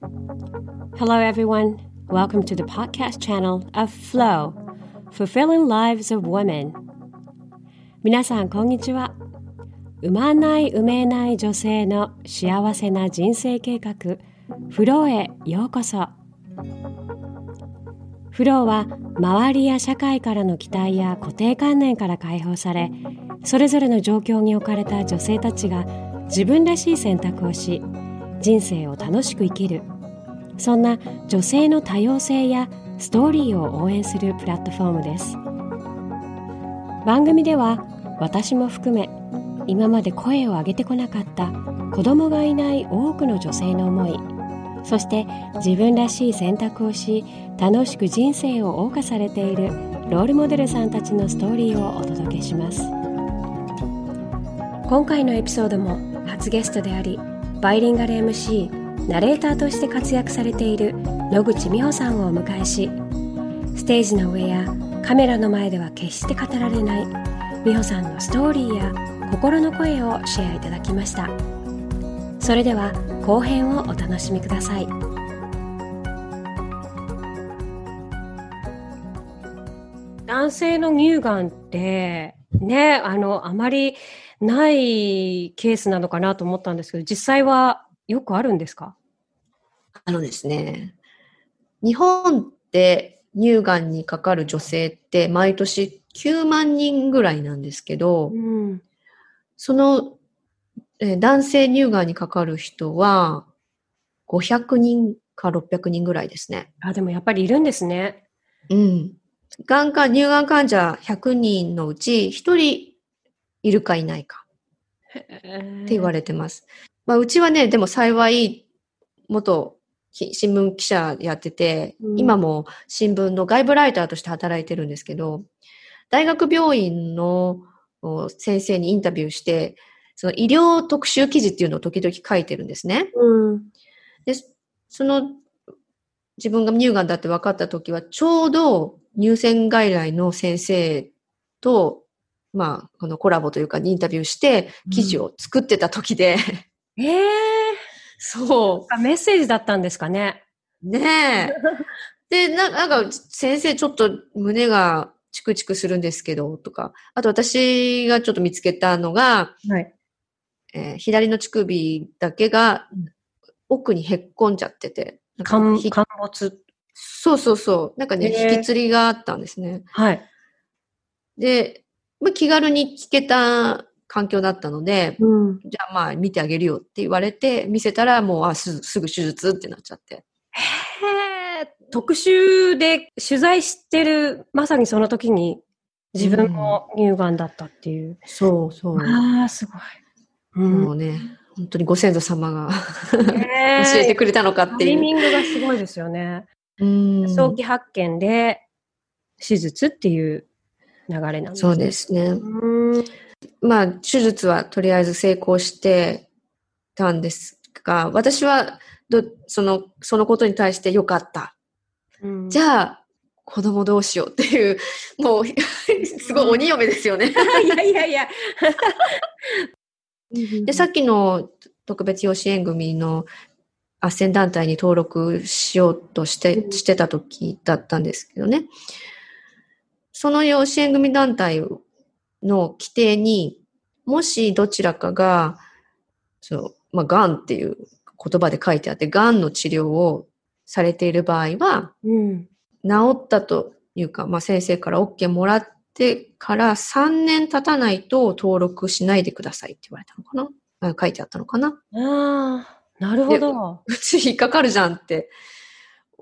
Hello, everyone. Welcome to the podcast channel of Flow, Fulfilling Lives of Women. 皆さん、こんにちは。産まない、産めない女性の幸せな人生計画、フローへようこそ。フローは、周りや社会からの期待や固定観念から解放され、それぞれの状況に置かれた女性たちが自分らしい選択をし、人生を楽しく生きる。そんな女性の多様性やストーリーを応援するプラットフォームです。番組では私も含め今まで声を上げてこなかった子供がいない多くの女性の思いそして自分らしい選択をし楽しく人生を謳歌されているロールモデルさんたちのストーリーをお届けします。今回のエピソードも初ゲストでありバイリンガル MC ナレーターとして活躍されている野口美穂さんをお迎えしステージの上やカメラの前では決して語られない美穂さんのストーリーや心の声をシェアいただきました。それでは後編をお楽しみください。男性の乳がんってねあのあまりないケースなのかなと思ったんですけど、実際はよくあるんですか？あのですね、日本って乳がんにかかる女性って毎年9万人ぐらいなんですけど、うん、その、え男性乳がんにかかる人は500人か600人ぐらいですね。あ、でもやっぱりいるんですね。うん。がんか、乳がん患者100人のうち1人いるかいないか。って言われてます。まあ、うちはね、でも幸い、元新聞記者やってて、うん、今も新聞の外部ライターとして働いてるんですけど、大学病院の先生にインタビューして、その医療特集記事っていうのを時々書いてるんですね。うん、で、その自分が乳がんだって分かった時は、ちょうど乳腺外来の先生とまあ、このコラボというかインタビューして記事を作ってた時で、うん、ええー、そう。メッセージだったんですかね。ねえ。で、ななんか、先生ちょっと胸がチクチクするんですけど、とか。あと私がちょっと見つけたのが、はい。えー、左の乳首だけが奥にへっこんじゃってて。陥没そうそうそう。なんかね、引きつりがあったんですね。はい。で、まあ、気軽に聞けた環境だったので、うん、じゃあまあ見てあげるよって言われて、見せたらもうあすすぐ手術ってなっちゃって。へえ、特集で取材してる、まさにその時に自分も乳がんだったっていう。うん、そうそう。ああ、すごい。うん、もうね、本当にご先祖様が 教えてくれたのかっていう。タイミングがすごいですよね。うん、早期発見で手術っていう流れなんですね。そうですね。まあ、手術はとりあえず成功してたんですが、私はどその、そのことに対して良かった。うん、じゃあ、子供どうしようっていう、もう、すごい鬼嫁ですよね。いやいやいや。で、さっきの特別養子縁組の斡旋団体に登録しようとして、してた時だったんですけどね。その養子縁組団体の規定に、もしどちらかが、そう、まあ、癌っていう言葉で書いてあって、癌の治療をされている場合は、うん、治ったというか、まあ、先生から OK もらってから3年経たないと登録しないでくださいって言われたのかな。書いてあったのかな。ああ、なるほど。うち引っかかるじゃんって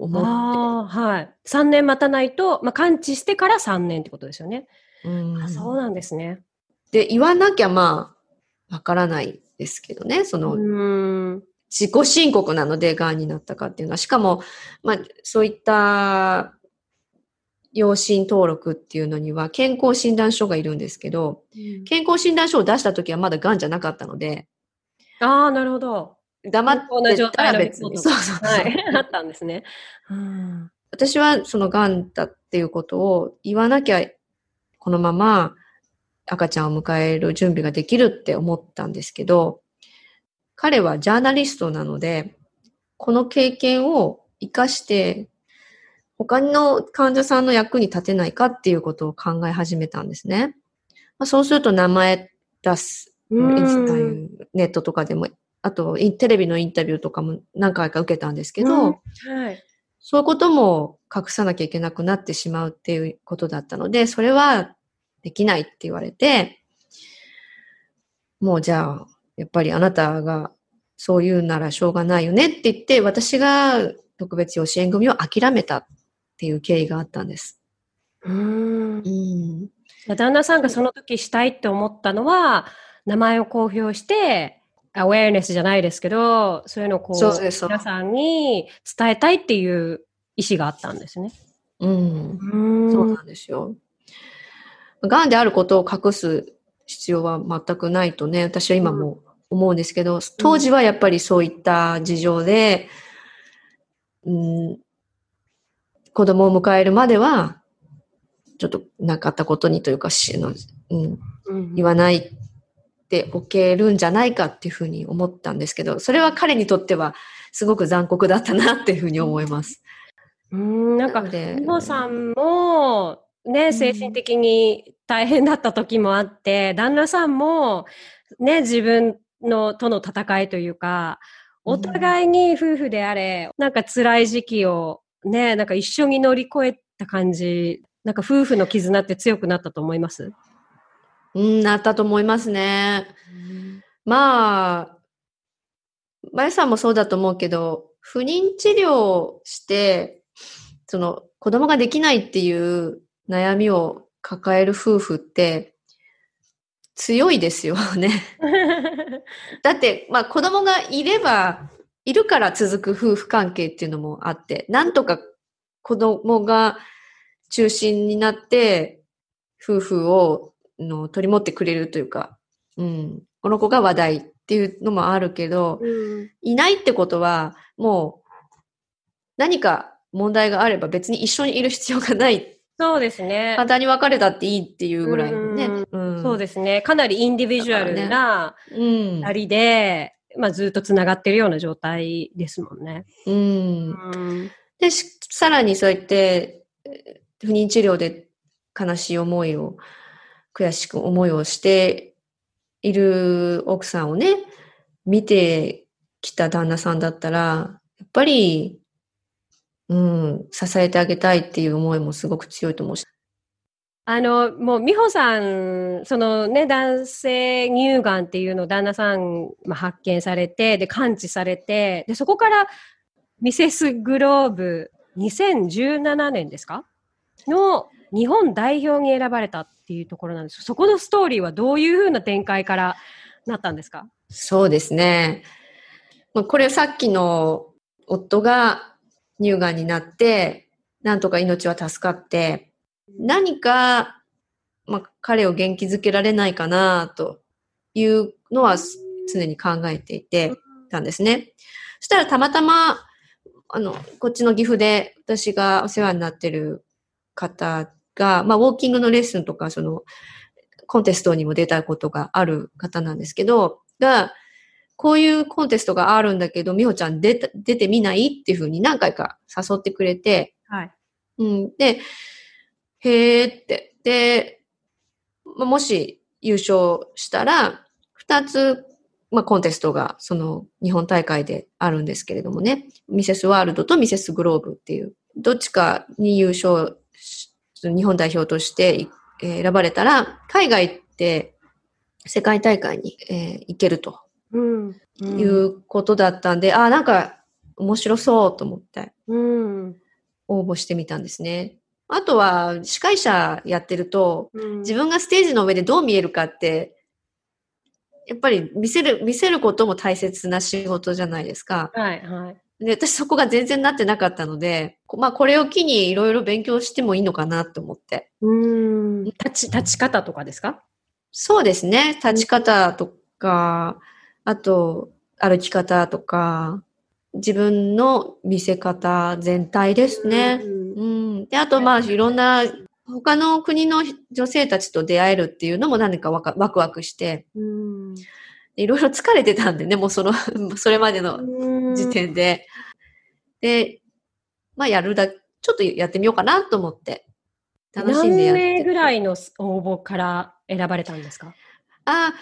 思って。あはい。3年待たないと、まあ、完治してから3年ってことですよね。うんあそうなんですね。で、言わなきゃまあ、わからないですけどね、その、自己申告なので、癌になったかっていうのは、しかも、まあ、そういった養子登録っていうのには健康診断書がいるんですけど、うん、健康診断書を出した時はまだ癌じゃなかったので。ああ、なるほど。黙ってたら別に。そうそうそう。はい。あったんですね。うん、私はその癌だっていうことを言わなきゃ、このまま赤ちゃんを迎える準備ができるって思ったんですけど、彼はジャーナリストなので、この経験を活かして、他の患者さんの役に立てないかっていうことを考え始めたんですね。まあ、そうすると名前出す、ネットとかでも、あとテレビのインタビューとかも何回か受けたんですけど、はい、そういうことも隠さなきゃいけなくなってしまうっていうことだったので、それはできないって言われて、もうじゃあ、やっぱりあなたがそう言うならしょうがないよねって言って、私が特別養子縁組を諦めたっていう経緯があったんです。うん。うん。旦那さんがその時したいって思ったのは、名前を公表して、アウェアネスじゃないですけど、そういうのをこう、皆さんに伝えたいっていう意思があったんですね。うん。うんそうなんですよ。癌であることを隠す必要は全くないとね、私は今も思うんですけど、当時はやっぱりそういった事情で、うん、子供を迎えるまでは、ちょっとなかったことにというか、しのうん、言わないっておけるんじゃないかっていうふうに思ったんですけど、それは彼にとってはすごく残酷だったなっていうふうに思います。うん、なんか、美穂さんも、ね、精神的に大変だった時もあって、旦那さんも、ね、自分のとの戦いというか、お互いに夫婦であれ、なんか辛い時期をね、なんか一緒に乗り越えた感じ、なんか夫婦の絆って強くなったと思います？うん、なったと思いますね。まあ、まゆさんもそうだと思うけど、不妊治療して、その子供ができないっていう悩みを抱える夫婦って、強いですよね。だって、まあ子供がいれば、いるから続く夫婦関係っていうのもあって、なんとか子供が中心になって、夫婦をの取り持ってくれるというか、うん、この子が話題っていうのもあるけど、うん、いないってことは、もう何か問題があれば別に一緒にいる必要がないそうですね。簡単に別れたっていいっていうぐらいのね。うん、そうですね。かなりインディビジュアルな二人で、まあずっと繋がってるような状態ですもんね。うん。うん、で、さらにそうやって、不妊治療で悲しい思いを、悔しく思いをしている奥さんをね、見てきた旦那さんだったら、やっぱりうん、支えてあげたいっていう思いもすごく強いと思うし。あの、もう、美穂さん、そのね、男性乳がんっていうのを旦那さん、まあ、発見されて、で、感知されて、で、そこから、ミセスグローブ2017年ですか？の日本代表に選ばれたっていうところなんですそこのストーリーはどういうふうな展開からなったんですか？そうですね。まこれさっきの夫が乳がんになって、なんとか命は助かって、何か、まあ、彼を元気づけられないかな、というのは常に考えていてたんですね。そしたらたまたま、あの、こっちの岐阜で私がお世話になってる方が、まあ、ウォーキングのレッスンとか、その、コンテストにも出たことがある方なんですけど、が、こういうコンテストがあるんだけど、みほちゃん出た出てみないっていうふうに何回か誘ってくれて、はい。うん。で、へーって。で、もし優勝したら、二つ、まあ、コンテストが、その、日本大会であるんですけれどもね。ミセスワールドとミセスグローブっていう、どっちかに優勝、日本代表として選ばれたら、海外って世界大会に、えー、行けると。うん、いうことだったんで、ああ、なんか面白そうと思って、うん、応募してみたんですね。あとは、司会者やってると、うん、自分がステージの上でどう見えるかって、やっぱり見せる、見せることも大切な仕事じゃないですか。はいはい。で、私そこが全然なってなかったので、まあこれを機にいろいろ勉強してもいいのかなと思って。うん。立ち、立ち方とかですか？そうですね。立ち方とか、あと、歩き方とか、自分の見せ方全体ですね。うん、うん、で、あと、まあ、いろんな、他の国の女性たちと出会えるっていうのも何かワクワクワクして、うん、いろいろ疲れてたんでね、もうその、それまでの時点で。で、まあやるだ、ちょっとやってみようかなと思って、楽しんでやって何名ぐらいの応募から選ばれたんですか？あ、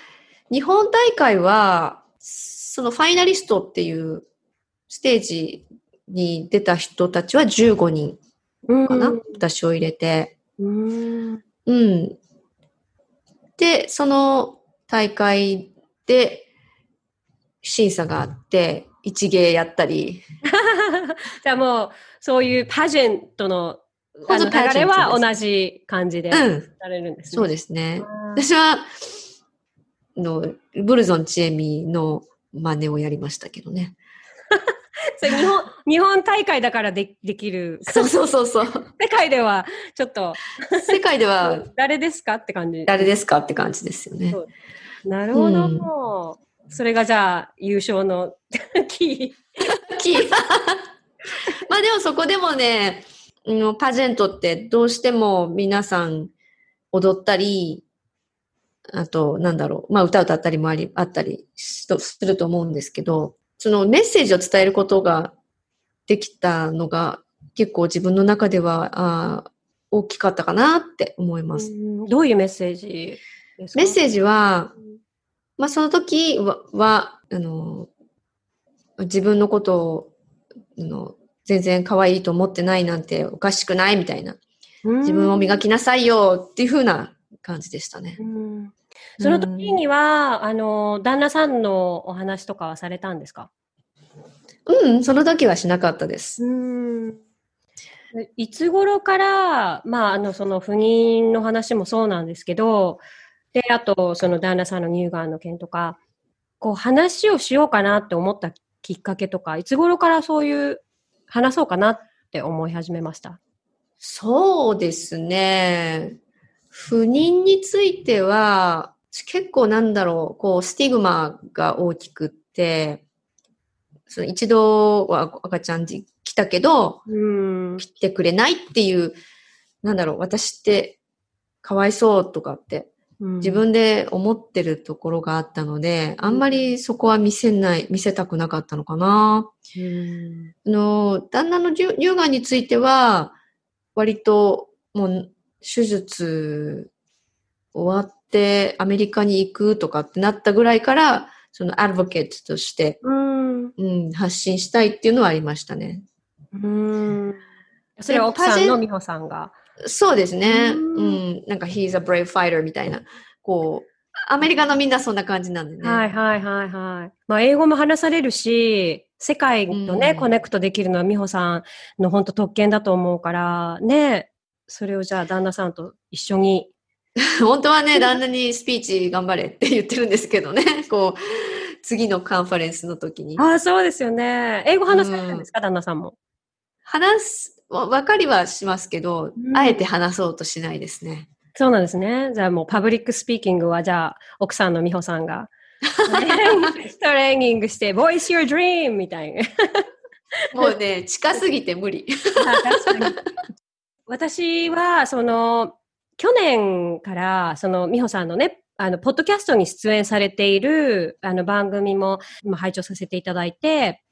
日本大会は、そのファイナリストっていうステージに出た人たちは15人かな、私を入れて。うん。うん。で、その大会で審査があって、一芸やったり。じゃあもう、そういうパジェントのあの流れは同じ感じでされるんですね。うん、そうですね。私は、の、ブルゾンチエミの真似をやりましたけどね。それ日本、日本大会だからでできる？そうそうそうそう。世界では、ちょっと。世界では。誰ですかって感じ。誰ですかって感じですよね。なるほど。うん、それがじゃあ、優勝の キー。キー。まあでもそこでもね、パジェントってどうしても皆さん踊ったり、あと、なんだろう、まあ歌歌ったりもあり、あったりすると思うんですけど、そのメッセージを伝えることができたのが結構自分の中ではあ大きかったかなって思います。どういうメッセージ？メッセージは、まあその時は、はあの、自分のことを、あの全然可愛いと思ってないなんておかしくないみたいな。自分を磨きなさいよっていう風な感じでしたね。その時には、あの、旦那さんのお話とかはされたんですか？うん、その時はしなかったです。いつ頃から、まあ、あの、その不妊の話もそうなんですけど、で、あと、その旦那さんの乳がんの件とか、こう話をしようかなって思ったきっかけとか、いつ頃からそういう話そうかなって思い始めました？そうですね。不妊については、結構なんだろう、こう、スティグマが大きくって、その一度は赤ちゃん来たけど、来てくれないっていう、なんだろう、私ってかわいそうとかって自分で思ってるところがあったので、あんまりそこは見せない、見せたくなかったのかな。うん、あの、旦那の乳がんについては、割ともう手術終わってアメリカに行くとかってなったぐらいから、そのアドボケットとして、うん、うん、発信したいっていうのはありましたね。うん。それは奥さんの美穂さんが。そうですね。うん。なんか、he's a brave fighter みたいな。こう、アメリカのみんなそんな感じなんでね。はいはいはいはい。まあ、英語も話されるし、世界とね、うん、コネクトできるのは美穂さんの本当特権だと思うから、ね、それをじゃあ旦那さんと一緒に。本当はね、旦那にスピーチ頑張れって言ってるんですけどね、こう、次のカンファレンスの時に。ああ、そうですよね。英語話されるんですか、うん、旦那さんも？話す、わかりはしますけど、うん、あえて話そうとしないですね。そうなんですね。じゃあもうパブリックスピーキングはじゃあ奥さんの美穂さんが トレーニングして Voice your dream みたいな。もうね、近すぎて無理。私は、その、去年から、その、美穂さんのね、あの、ポッドキャストに出演されている、あの、番組も、今、拝聴させていただいて、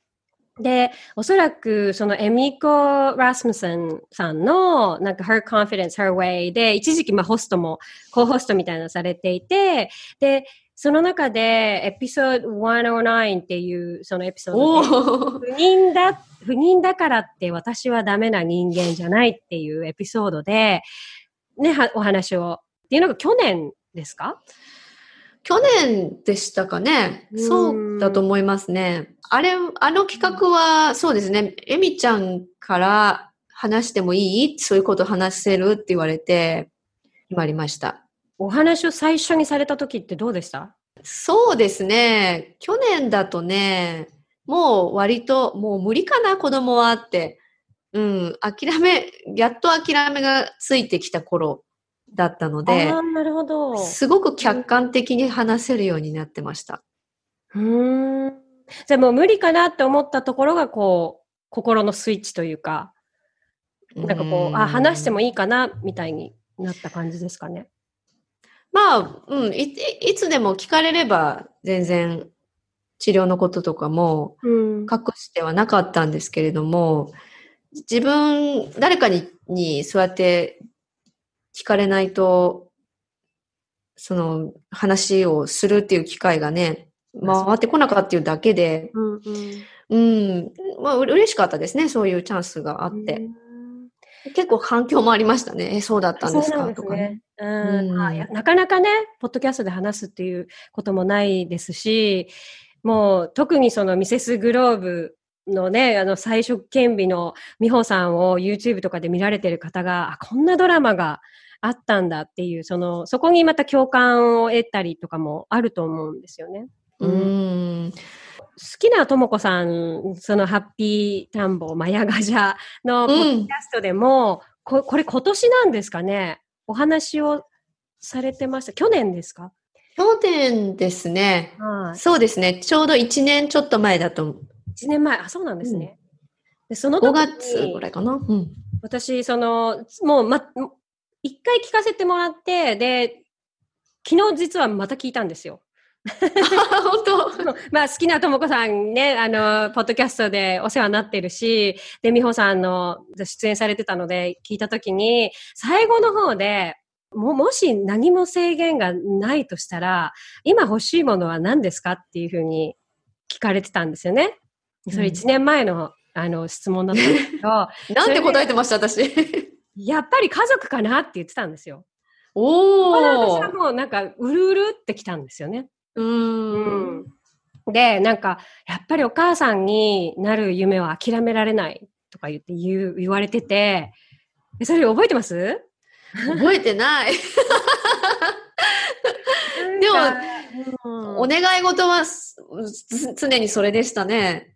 で、おそらくそのエミコ・ラスムセンさんのなんか Her Confidence, Her Way で一時期まあホストも、コホストみたいなのされていて、で、その中でエピソード109っていうそのエピソードで不妊だ、不妊だからって私はダメな人間じゃないっていうエピソードで、ね、お話を、っていうのが去年ですか？去年でしたかね。そうだと思いますね。あれ、あの企画は、そうですね。エミちゃんから話してもいい？そういうこと話せる？って言われて、決まりました。お話を最初にされた時ってどうでした？そうですね。去年だとね、もう割と、もう無理かな、子供はって。うん、諦め、やっと諦めがついてきた頃だったので、なるほど。すごく客観的に話せるようになってました。うん。じゃあもう無理かなって思ったところが、こう、心のスイッチというか、なんかこう、あ、話してもいいかな、みたいになった感じですかね。まあ、うんい、いつでも聞かれれば全然治療のこととかもうん。隠してはなかったんですけれども、自分、誰かに、にそうやって聞かれないと、その話をするっていう機会がね、回ってこなかったっていうだけで、うん。うん、まあ、う嬉しかったですね、そういうチャンスがあって。うん結構反響もありましたね。え、そうだったんですか？とかね。うんうんなかなかね、ポッドキャストで話すっていうこともないですし、もう特にそのミセスグローブのね、あの最初兼備の美穂さんを YouTube とかで見られてる方が、あ、こんなドラマがあったんだっていう、その、そこにまた共感を得たりとかもあると思うんですよね。うん。好きなともこさん、そのハッピー田んぼ、マヤガジャのポッドキャストでも、ここれ今年なんですかね？お話をされてました。去年ですか？去年ですね。はい。そうですね。ちょうど1年ちょっと前だと思う。1年前。あ、そうなんですね。でその時5に月ぐらいかな？うん。私、その、もう、ま、一回聞かせてもらって、で、昨日実はまた聞いたんですよ。本当 まあ、好きなともこさんね、あの、ポッドキャストでお世話になってるし、で、美穂さんの出演されてたので聞いたときに、最後の方で、も、もし何も制限がないとしたら、今欲しいものは何ですかっていうふうに聞かれてたんですよね。それうん1年前の、あの、質問だったんですけど、なんて答えてました、私。やっぱり家族かなって言ってたんですよ。おこれ私はー。もうなんか、うるうるってきたんですよね。うーん。で、なんか、やっぱりお母さんになる夢は諦められないとか言って言う言われてて、えそれ覚えてます？覚えてない。でもうんお願い事は常にそれでしたね。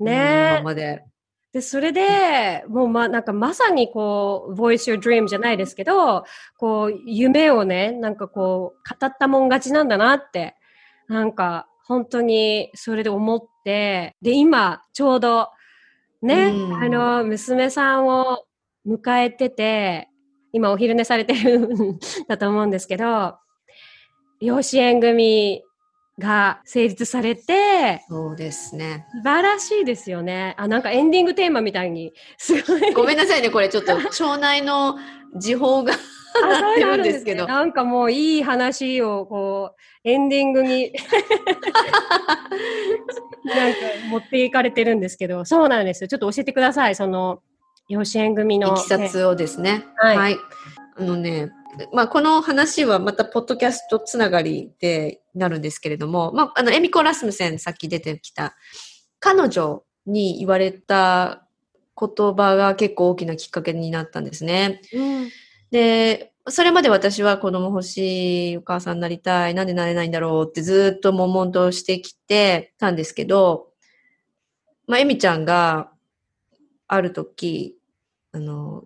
ね今まで。で、それで、もうま、なんかまさにこう、voice your dream じゃないですけど、こう、夢をね、なんかこう、語ったもん勝ちなんだなって、なんか、本当にそれで思って、で、今、ちょうど、ね、うん。あの、娘さんを迎えてて、今お昼寝されてるんだと思うんですけど、養子縁組が成立されて、そうですね。素晴らしいですよね。あ、なんかエンディングテーマみたいに、すごい。ごめんなさいね、これちょっと 腸内の時報が あなってるんですけど。ねなんかもういい話をこう、エンディングに なんか持っていかれてるんですけど、そうなんですよ。ちょっと教えてください。その、養子縁組の。いきさつをですね。はいあのね、まあ、この話はまた、ポッドキャストつながりでなるんですけれども、まあ、あの、エミコ・ラスムセン、さっき出てきた、彼女に言われた言葉が結構大きなきっかけになったんですね。うんで、それまで私は子供欲しい、お母さんになりたい、なんでなれないんだろうってずっと悶々としてきてたんですけど、まあ、エミちゃんがある時、あの、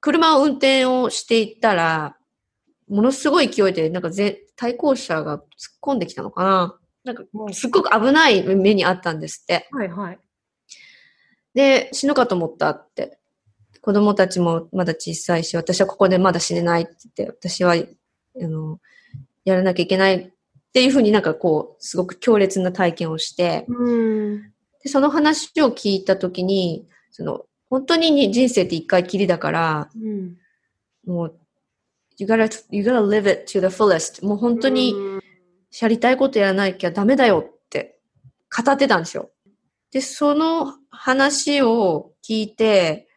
車を運転をしていったら、ものすごい勢いで、なんかぜ対向車が突っ込んできたのかななんか、すっごく危ない目にあったんですって。はいはい。で、死ぬかと思ったって。子供たちもまだ小さいし、私はここでまだ死ねないって言って、私は、あの、やらなきゃいけないっていうふうになんかこう、すごく強烈な体験をして、うん。でその話を聞いたときに、その、本当に人生って一回きりだから、うん。もう、you gotta, you gotta live it to the fullest. もう本当にうんやりたいことやらなきゃダメだよって語ってたんですよ。で、その話を聞いて、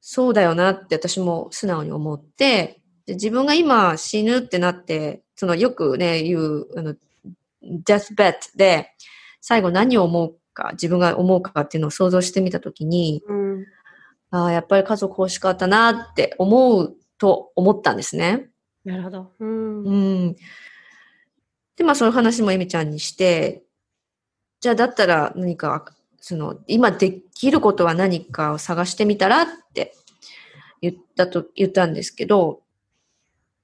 そうだよなって私も素直に思って、で自分が今死ぬってなって、そのよくね、言う、あの、deathbed で、最後何を思うか、自分が思うかっていうのを想像してみたときに、うん。ああ、やっぱり家族欲しかったなって思うと思ったんですね。なるほど。うん。うん。で、まあ、その話もエミちゃんにして、じゃあ、だったら何か、その、今できることは何かを探してみたらって言ったと、言ったんですけど、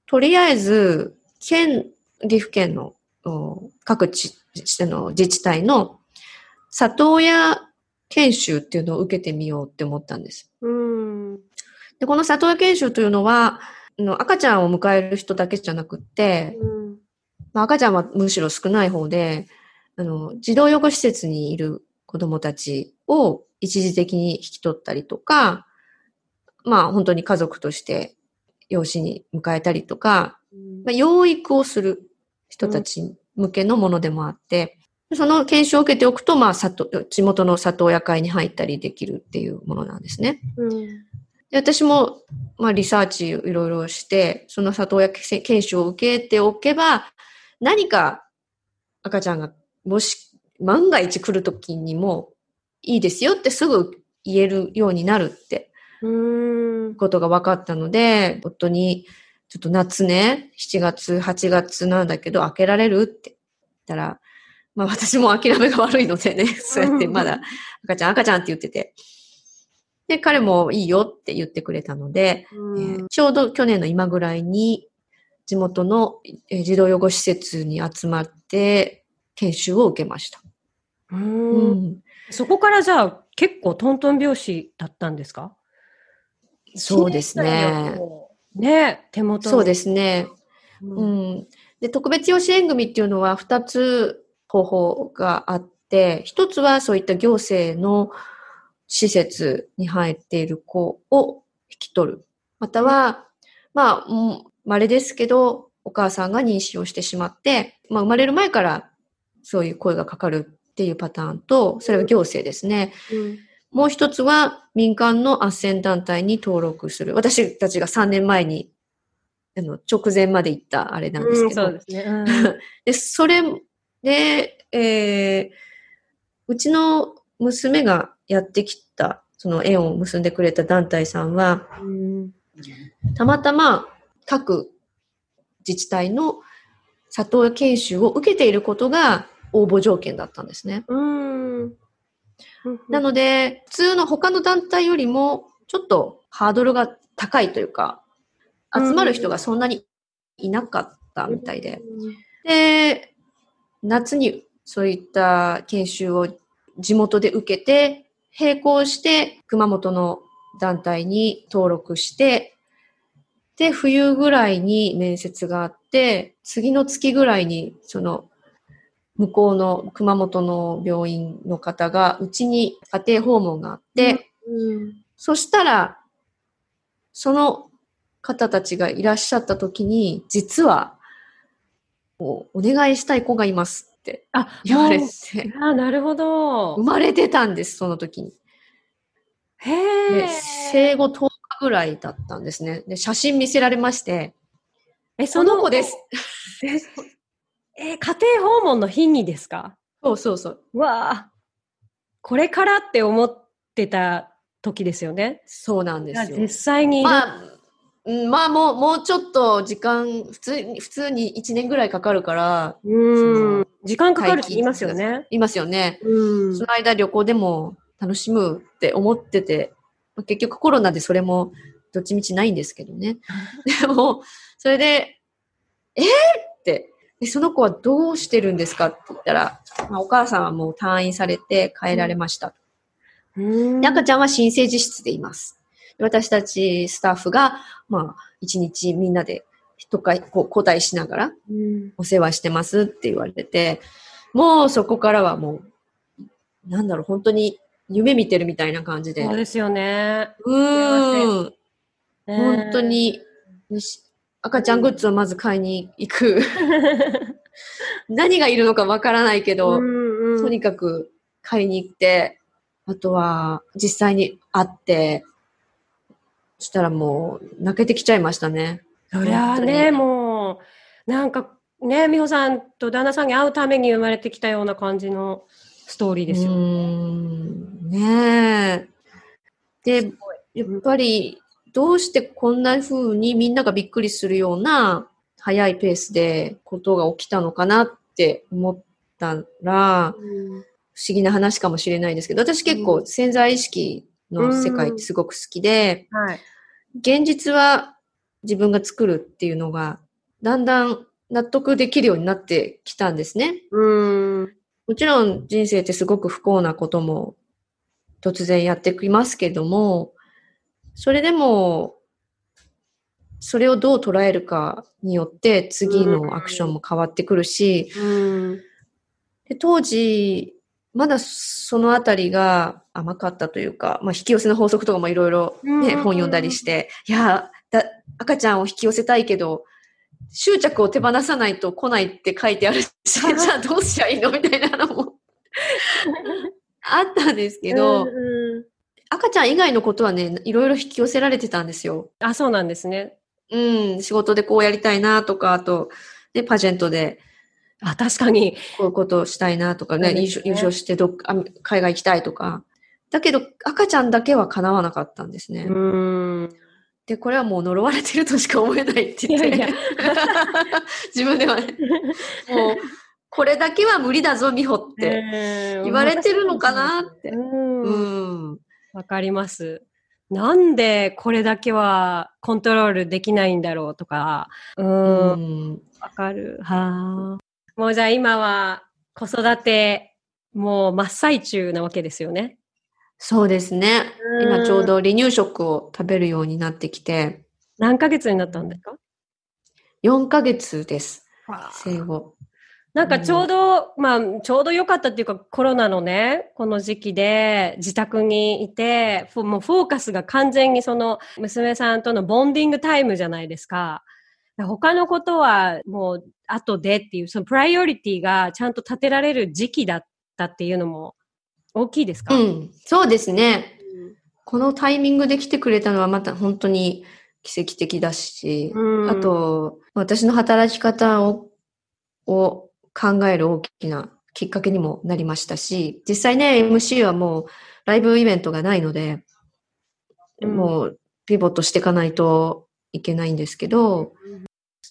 とりあえず、県、岐阜県のお各地あの自治体の里親研修っていうのを受けてみようって思ったんです。うん。で、この里親研修というのは、赤ちゃんを迎える人だけじゃなくって、うん。まあ、赤ちゃんはむしろ少ない方で、あの、児童養護施設にいる子供たちを一時的に引き取ったりとか、まあ本当に家族として養子に迎えたりとか、まあ、養育をする人たち向けのものでもあって、その研修を受けておくと、まあ、里、地元の里親会に入ったりできるっていうものなんですね。うん、で私も、まあ、リサーチいろいろして、その里親研修を受けておけば、何か赤ちゃんが、もし、万が一来るときにも、いいですよってすぐ言えるようになるってことが分かったので、夫に、ちょっと夏ね、7月、8月なんだけど、開けられるって言ったら、まあ私も諦めが悪いのでね、そうやってまだ赤ちゃん赤ちゃんって言ってて。で、彼もいいよって言ってくれたので、えー、ちょうど去年の今ぐらいに地元の児童養護施設に集まって研修を受けました。うん、そこからじゃあ結構トントン拍子だったんですか？そうですね。ね、手元そうですね。うん。で、特別養子縁組っていうのは2つ方法があって、1つはそういった行政の施設に入っている子を引き取る。または、まあ、稀ですけど、お母さんが妊娠をしてしまって、まあ、生まれる前からそういう声がかかるっていうパターンと、それが行政ですね。うんもう一つは民間の斡旋団体に登録する。私たちが3年前にあの直前まで行ったあれなんですけど。うん、そうですね。うん、で、それで、えー、うちの娘がやってきた、その縁を結んでくれた団体さんは、うん、たまたま各自治体の里親研修を受けていることが応募条件だったんですね。うんなので、普通の他の団体よりも、ちょっとハードルが高いというか、集まる人がそんなにいなかったみたいで。で、夏にそういった研修を地元で受けて、並行して熊本の団体に登録して、で、冬ぐらいに面接があって、次の月ぐらいに、その、向こうの熊本の病院の方が、うちに家庭訪問があって、うん、そしたら、その方たちがいらっしゃった時に、実は、お願いしたい子がいますって言われて。あ、なるほど。生まれてたんです、その時に。へえ。生後10日ぐらいだったんですね。で、写真見せられまして、え、その子です。え、家庭訪問の日にですか？そうそうそう。わあ。これからって思ってた時ですよね。そうなんですよ。実際に。まあ、まあもう、もうちょっと時間、普通に、普通に1年ぐらいかかるから。うん。時間かかるって言いますよね。言いますよね。うん。その間旅行でも楽しむって思ってて、結局コロナでそれもどっちみちないんですけどね。でも、それで、えー、ってで、その子はどうしてるんですかって言ったら、まあ、お母さんはもう退院されて帰られました。で赤ちゃんは新生児室でいます。私たちスタッフが、まあ、一日みんなでとかこう交代しながら、お世話してますって言われて、もうそこからはもう、なんだろう、本当に夢見てるみたいな感じで。そうですよね。うん。本当に、赤ちゃんグッズをまず買いに行く。何がいるのかわからないけど、うんうん、とにかく買いに行って、あとは実際に会って、そしたらもう泣けてきちゃいましたね。そりゃあね、もう、なんかね、美穂さんと旦那さんに会うために生まれてきたような感じのストーリーですよね。ねえ。で、やっぱりどうしてこんな風にみんながびっくりするような早いペースでことが起きたのかなって思ったら、不思議な話かもしれないですけど、私結構潜在意識の世界ってすごく好きで、現実は自分が作るっていうのが、だんだん納得できるようになってきたんですね。もちろん人生ってすごく不幸なことも突然やってきますけども、それでも、それをどう捉えるかによって次のアクションも変わってくるし、うん、で当時、まだそのあたりが甘かったというか、まあ、引き寄せの法則とかもいろいろね、本読んだりして、いやだ、赤ちゃんを引き寄せたいけど、執着を手放さないと来ないって書いてあるし、じゃあどうしちゃいいのみたいなのも あったんですけど、うんうん、赤ちゃん以外のことはね、いろいろ引き寄せられてたんですよ。あ、そうなんですね。うん、仕事でこうやりたいなとか、あと、ね、パジェントで、あ、確かに。こういうことをしたいなとかね、ね優勝してどっ海外行きたいとか。だけど、赤ちゃんだけは叶わなかったんですね。うんで、これはもう呪われてるとしか思えないって言って。いやいや 自分ではね。もう、これだけは無理だぞ、美穂って言われてるのかなって。うん。わかります。なんでこれだけはコントロールできないんだろうとか。うん。わかる。はあ。もうじゃあ今は子育て、もう真っ最中なわけですよね。そうですね。今ちょうど離乳食を食べるようになってきて。何ヶ月になったんですか ?4 ヶ月です。生後。なんかちょうど、うん、まあ、ちょうど良かったっていうか、コロナのね、この時期で自宅にいて、もうフォーカスが完全にその娘さんとのボンディングタイムじゃないですか。他のことはもう後でっていう、そのプライオリティがちゃんと立てられる時期だったっていうのも大きいですか？うん、そうですね。うん、このタイミングで来てくれたのはまた本当に奇跡的だし、うん、あと、私の働き方をを考える大きなきっかけにもなりましたし、実際ね、MC はもうライブイベントがないので、うん、もうピボットしていかないといけないんですけど、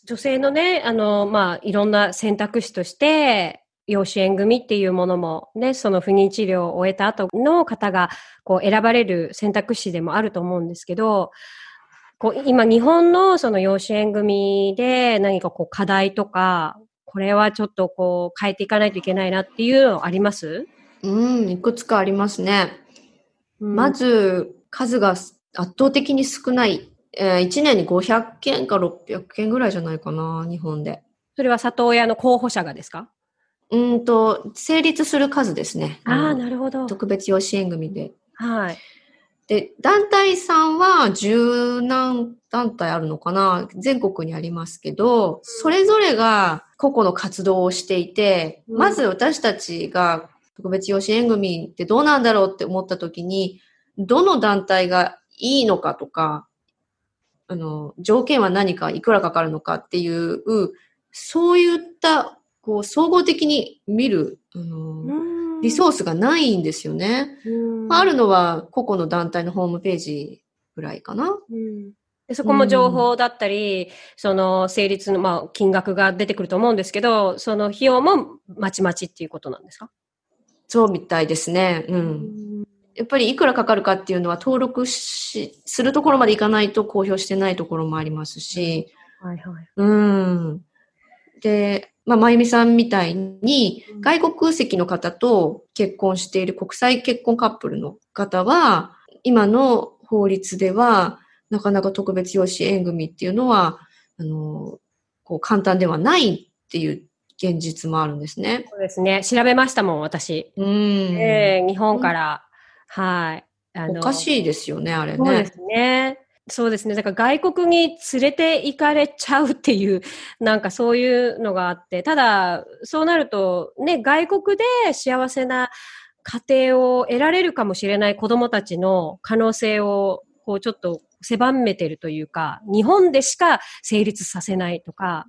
女性のね、あの、まあ、いろんな選択肢として、養子縁組っていうものもね、その不妊治療を終えた後の方がこう選ばれる選択肢でもあると思うんですけど、こう今日本のその養子縁組で何かこう課題とかこれはちょっとこう変えていかないといけないなっていうのあります？うん、いくつかありますね。うん、まず、数が圧倒的に少ない。えー、1年に500件か600件ぐらいじゃないかな、日本で。それは里親の候補者がですか？うんと、成立する数ですね。ああ、なるほど。特別養子縁組で。はい。で、団体さんは十何団体あるのかな全国にありますけど、それぞれが個々の活動をしていて、まず私たちが特別養子縁組ってどうなんだろうって思った時に、どの団体がいいのかとか、あの、条件は何か、いくらかかるのかっていう、そういった、こう、総合的に見る、あの、リソースがないんですよね。まあ、あるのは個々の団体のホームページぐらいかな。でそこも情報だったり、その成立の、まあ、金額が出てくると思うんですけど、その費用もまちまちっていうことなんですか？そうみたいですね。うん。やっぱりいくらかかるかっていうのは登録し、するところまでいかないと公表してないところもありますし。はいはい。うん。で、まあ、まゆみさんみたいに、外国籍の方と結婚している国際結婚カップルの方は、今の法律では、なかなか特別養子縁組っていうのは、あの、こう簡単ではないっていう現実もあるんですね。そうですね。調べましたもん、私。うん。えー、日本から、はい。あのおかしいですよね、あれね。そうですね。そうですね。だから外国に連れて行かれちゃうっていう、なんかそういうのがあって、ただ、そうなると、ね、外国で幸せな家庭を得られるかもしれない子供たちの可能性を、こうちょっと狭めてるというか、日本でしか成立させないとか、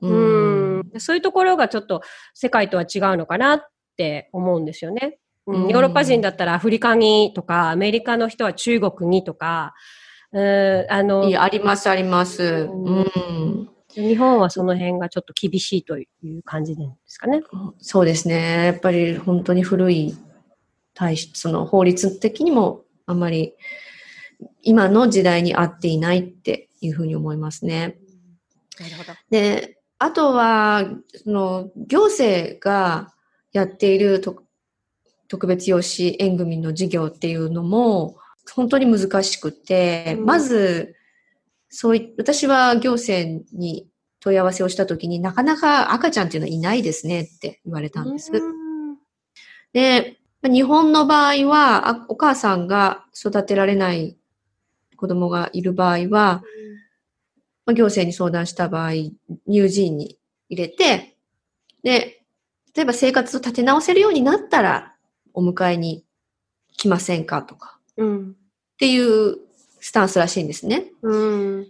うんうんそういうところがちょっと世界とは違うのかなって思うんですよね。うん、ヨーロッパ人だったらアフリカにとか、アメリカの人は中国にとか、うん、あの、いや、あります、あります。うん。日本はその辺がちょっと厳しいという感じですかね。そうですね。やっぱり本当に古い体質、その法律的にもあんまり今の時代に合っていないっていうふうに思いますね。なるほど。で、あとは、その行政がやっている特別養子縁組の事業っていうのも、本当に難しくて、うん、まず、そうい、私は行政に問い合わせをしたときになかなか赤ちゃんっていうのはいないですねって言われたんです。で、日本の場合は、お母さんが育てられない子供がいる場合は、まあ、行政に相談した場合、乳児院に入れて、で、例えば生活を立て直せるようになったら、お迎えに来ませんかとか、うん、っていうスタンスらしいんですね。うん、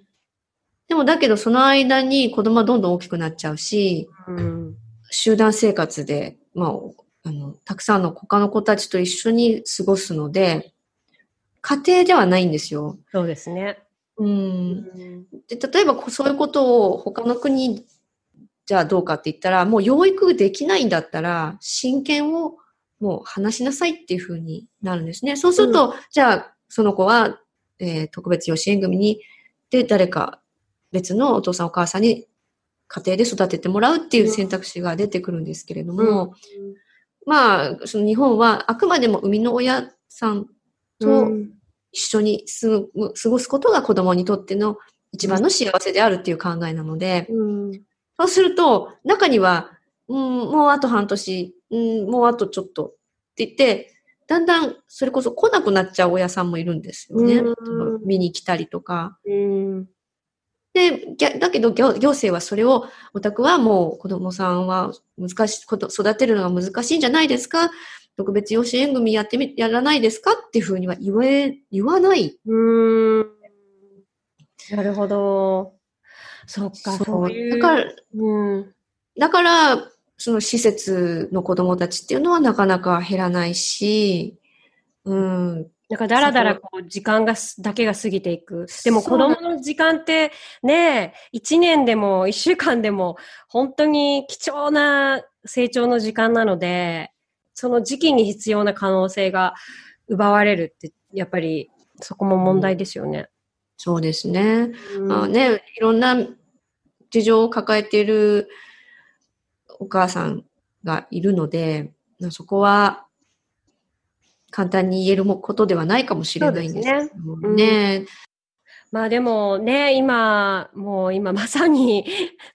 でもだけどその間に子供はどんどん大きくなっちゃうし、うん、集団生活で、まあ、あの、たくさんの他の子たちと一緒に過ごすので、家庭ではないんですよ。そうですね。うん。で例えばそういうことを他の国じゃあどうかって言ったら、もう養育できないんだったら、親権をもう話しなさいっていうふうになるんですね。そうすると、うん、じゃあその子は、えー、特別養子縁組に、で誰か別のお父さんお母さんに家庭で育ててもらうっていう選択肢が出てくるんですけれども、うん、まあ、その日本はあくまでも生みの親さんと一緒に過ごすことが子供にとっての一番の幸せであるっていう考えなので、うん、そうすると、中には、うん、もうあと半年、うん、もうあとちょっとって言って、だんだんそれこそ来なくなっちゃう親さんもいるんですよね。うん、見に来たりとか。うん、で、だけど行政はそれを、お宅はもう子供さんは難しい、育てるのが難しいんじゃないですか？特別養子縁組やってみ、やらないですか？っていうふうには言え、言わない。うん。なるほど。そっか、そういう。だから、うん。だから、その施設の子供たちっていうのはなかなか減らないし、うん。なんかだらだらこう時間がだけが過ぎていく。でも子供の時間ってね、1年でも1週間でも本当に貴重な成長の時間なので、その時期に必要な可能性が奪われるって、やっぱりそこも問題ですよね。うん、そうですね。うん、まあね、いろんな事情を抱えているお母さんがいるので、そこは簡単に言えることではないかもしれないんですけどもね。ねまあでもね、今、もう今まさに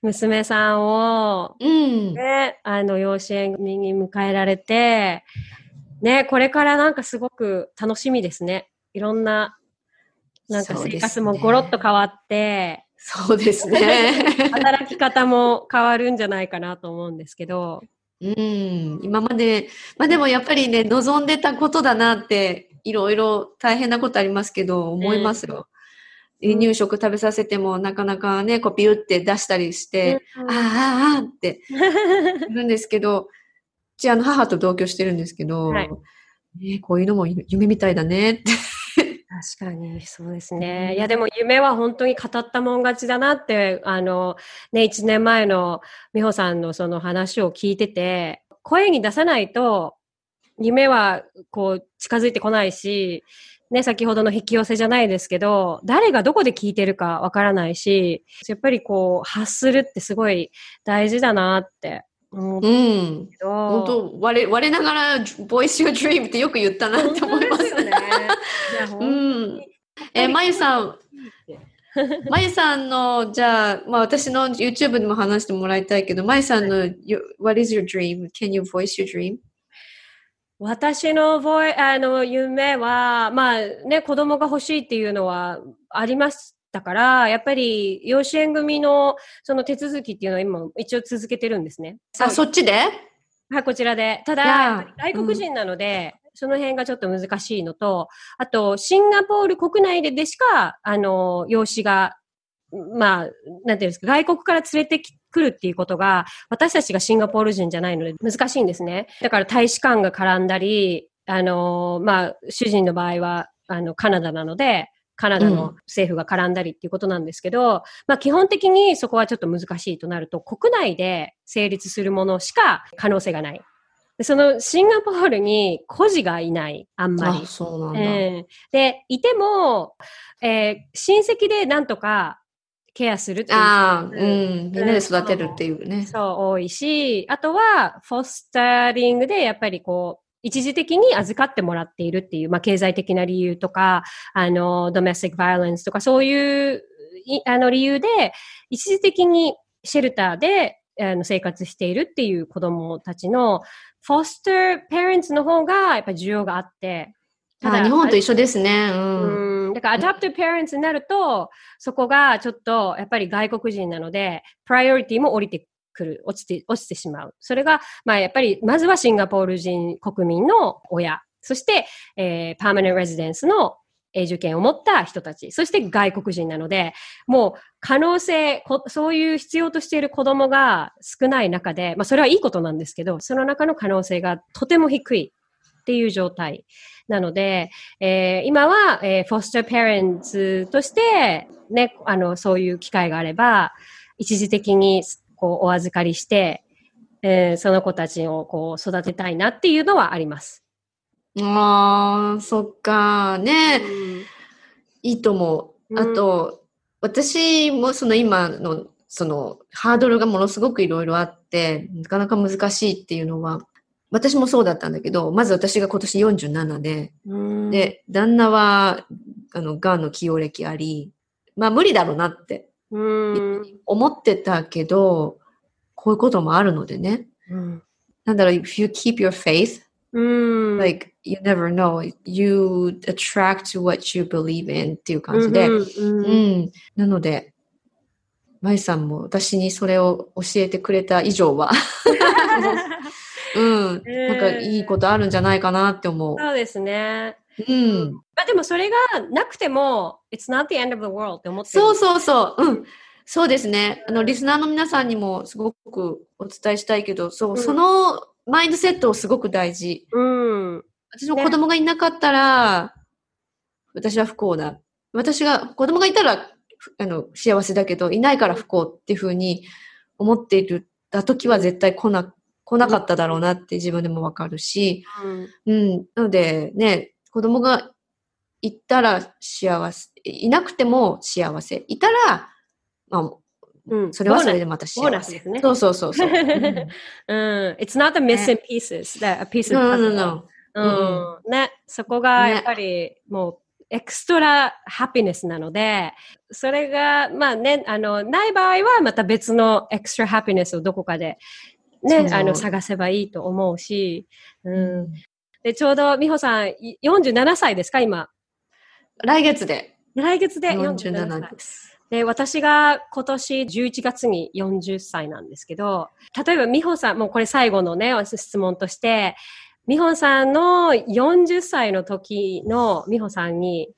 娘さんを、ね、うん、あの、養子縁組に迎えられて、ね、これからなんかすごく楽しみですね。いろんな、なんか生活もゴロッと変わって、そうですね。働き方も変わるんじゃないかなと思うんですけど。うん、今まで、まあでもやっぱりね、望んでたことだなって、いろいろ大変なことありますけど、思いますよ。離乳食食べさせてもなかなかね、こうピュって出したりして、うん、ああ、ああって 言るんですけど、うちあの母と同居してるんですけど、はい、ね、こういうのも夢みたいだねって。確かに、そうですね。いや、でも夢は本当に語ったもん勝ちだなって、あの、ね、1年前の美穂さんのその話を聞いてて、声に出さないと、夢はこう近づいてこないし、ね、先ほどの引き寄せじゃないですけど、誰がどこで聞いてるかわからないし、やっぱりこう、発するってすごい大事だなって思うん。本当、我、我ながら、voice your dream ってよく言ったなって思いますね。うん。え、まゆさん、まゆさんの、じゃあ、まあ私の YouTube でも話してもらいたいけど、まゆさんの、What is your dream? Can you voice your dream? 私のあの夢は、まあね、子供が欲しいっていうのはありましたから、やっぱり養子縁組のその手続きっていうのは今一応続けてるんですね。あ、そっちで？はい、こちらで。ただ、外国人なので、うん、その辺がちょっと難しいのと、あと、シンガポール国内ででしか、あの、養子がまあ、なんていうんですか、外国から連れてくるっていうことが、私たちがシンガポール人じゃないので難しいんですね。だから大使館が絡んだり、あの、まあ、主人の場合は、あの、カナダなので、カナダの政府が絡んだりっていうことなんですけど、うん、まあ基本的にそこはちょっと難しいとなると、国内で成立するものしか可能性がない。そのシンガポールに孤児がいない、あんまり。そうなんだ、えー、で、いても、えー、親戚でなんとかケアするっていう。ああ、うん。みんなで育てるっていうね。そう、多いし、あとは、フォスタリングでやっぱりこう、一時的に預かってもらっているっていう、まあ、経済的な理由とか、あの、ドメスティックバイオレンスとか、そういう、あの理由で、一時的にシェルターであの生活しているっていう子供たちの、フォスターパレンツの方がやっぱ需要があって、ただ日本と一緒ですね。うん。うんだから、アダプティブパレンツになると、そこがちょっと、やっぱり外国人なので、プライオリティも降りてくる、落ちて、落ちてしまう。それが、まあ、やっぱり、まずはシンガポール人国民の親。そして、えー、パーマネントレジデンスの永住権を持った人たち、そして外国人なので、もう可能性、そういう必要としている子供が少ない中で、まあそれはいいことなんですけど、その中の可能性がとても低いっていう状態なので、えー、今は、えー、フォスターパレンツとして、ね、あの、そういう機会があれば、一時的にこうお預かりして、えー、その子たちをこう育てたいなっていうのはあります。ああ、そっか。ね、うん、いいと思う。あと、うん、私もその今の、その、ハードルがものすごくいろいろあって、なかなか難しいっていうのは、私もそうだったんだけど、まず私が今年47で、うん、で、旦那は、あの、癌の起用歴あり、まあ無理だろうなって、思ってたけど、こういうこともあるのでね。なんだろう、if you keep your faith, like you never know. You attract what you believe in っていう感じで、うん、なのでまいさんも私にそれを教えてくれた以上は。うん、なんかいいことあるんじゃないかなって思う。そうですね。うん。まあでもそれがなくても、it's not the end of the world って思ってそうそうそう。うん。そうですね。あの、リスナーの皆さんにもすごくお伝えしたいけど、そう、うん、そのマインドセットをすごく大事。うん。私も子供がいなかったら、ね、私は不幸だ。私が、子供がいたら、あの、幸せだけど、いないから不幸っていうふうに思っているた時は絶対来な、来なかっただろうなって自分でもわかるし、うん、うん。なので、ね、子供がいたら幸せ、いなくても幸せ。いたら、まあ、うん、それはそれでまた幸せ。ボーナスですね。そうそうそうそう。うん、It's not a missing pieces, that a piece of puzzle. No, no, no. うん、ね、そこがやっぱりもう、エクストラハピネスなので、それが、まあね、あの、ない場合はまた別のエクストラハピネスをどこかでね、あの、探せばいいと思うし、うん。で、ちょうど、美穂さん、47歳ですか、今？来月で。来月で47です。で、私が今年11月に40歳なんですけど、例えば美穂さん、もうこれ最後のね、質問として、美穂さんの40歳の時の美穂さんに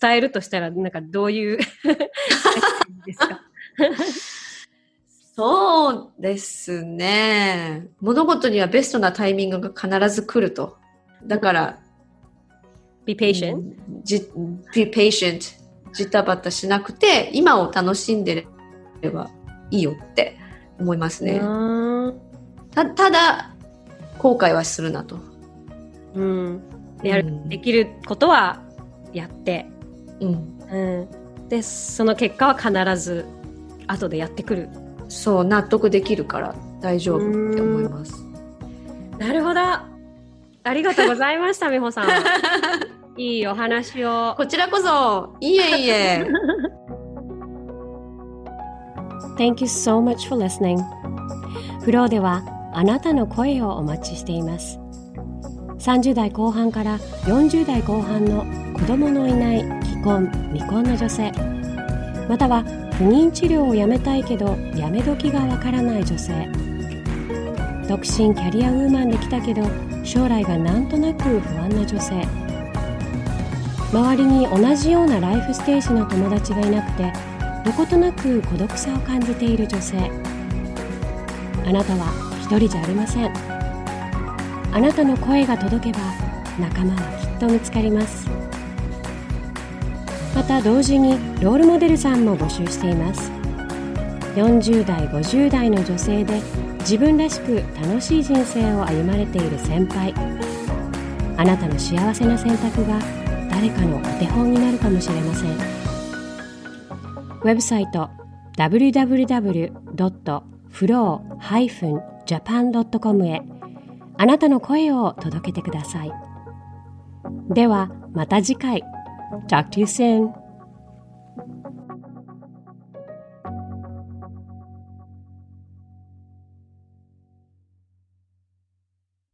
伝えるとしたら、なんかどういう ですか？そうですね。物事にはベストなタイミングが必ず来ると。だから、be patient.、be patient. ジタバタしなくて今を楽しんでればいいよって思いますね。たただ後悔はするなと。うん、やる、うん、できることはやって、うんうん、でその結果は必ず後でやってくる。そう納得できるから大丈夫って思います。なるほど。ありがとうございました、美穂さん。いいお話を。こちらこそ、いえいえ。Thank you so much for listening. フローではあなたの声をお待ちしています。30代後半から40代後半の子供のいない既婚未婚の女性または不妊治療をやめたいけどやめ時がわからない女性独身キャリアウーマンで来たけど将来がなんとなく不安な女性。周りに同じようなライフステージの友達がいなくてどことなく孤独さを感じている女性。あなたは一人じゃありません。あなたの声が届けば仲間はきっと見つかります。また同時にロールモデルさんも募集しています。40代50代の女性で自分らしく楽しい人生を歩まれている先輩。あなたの幸せな選択が誰かのお手本になるかもしれません。ウェブサイト www.flow-japan.com へあなたの声を届けてください。ではまた次回。Talk to you soon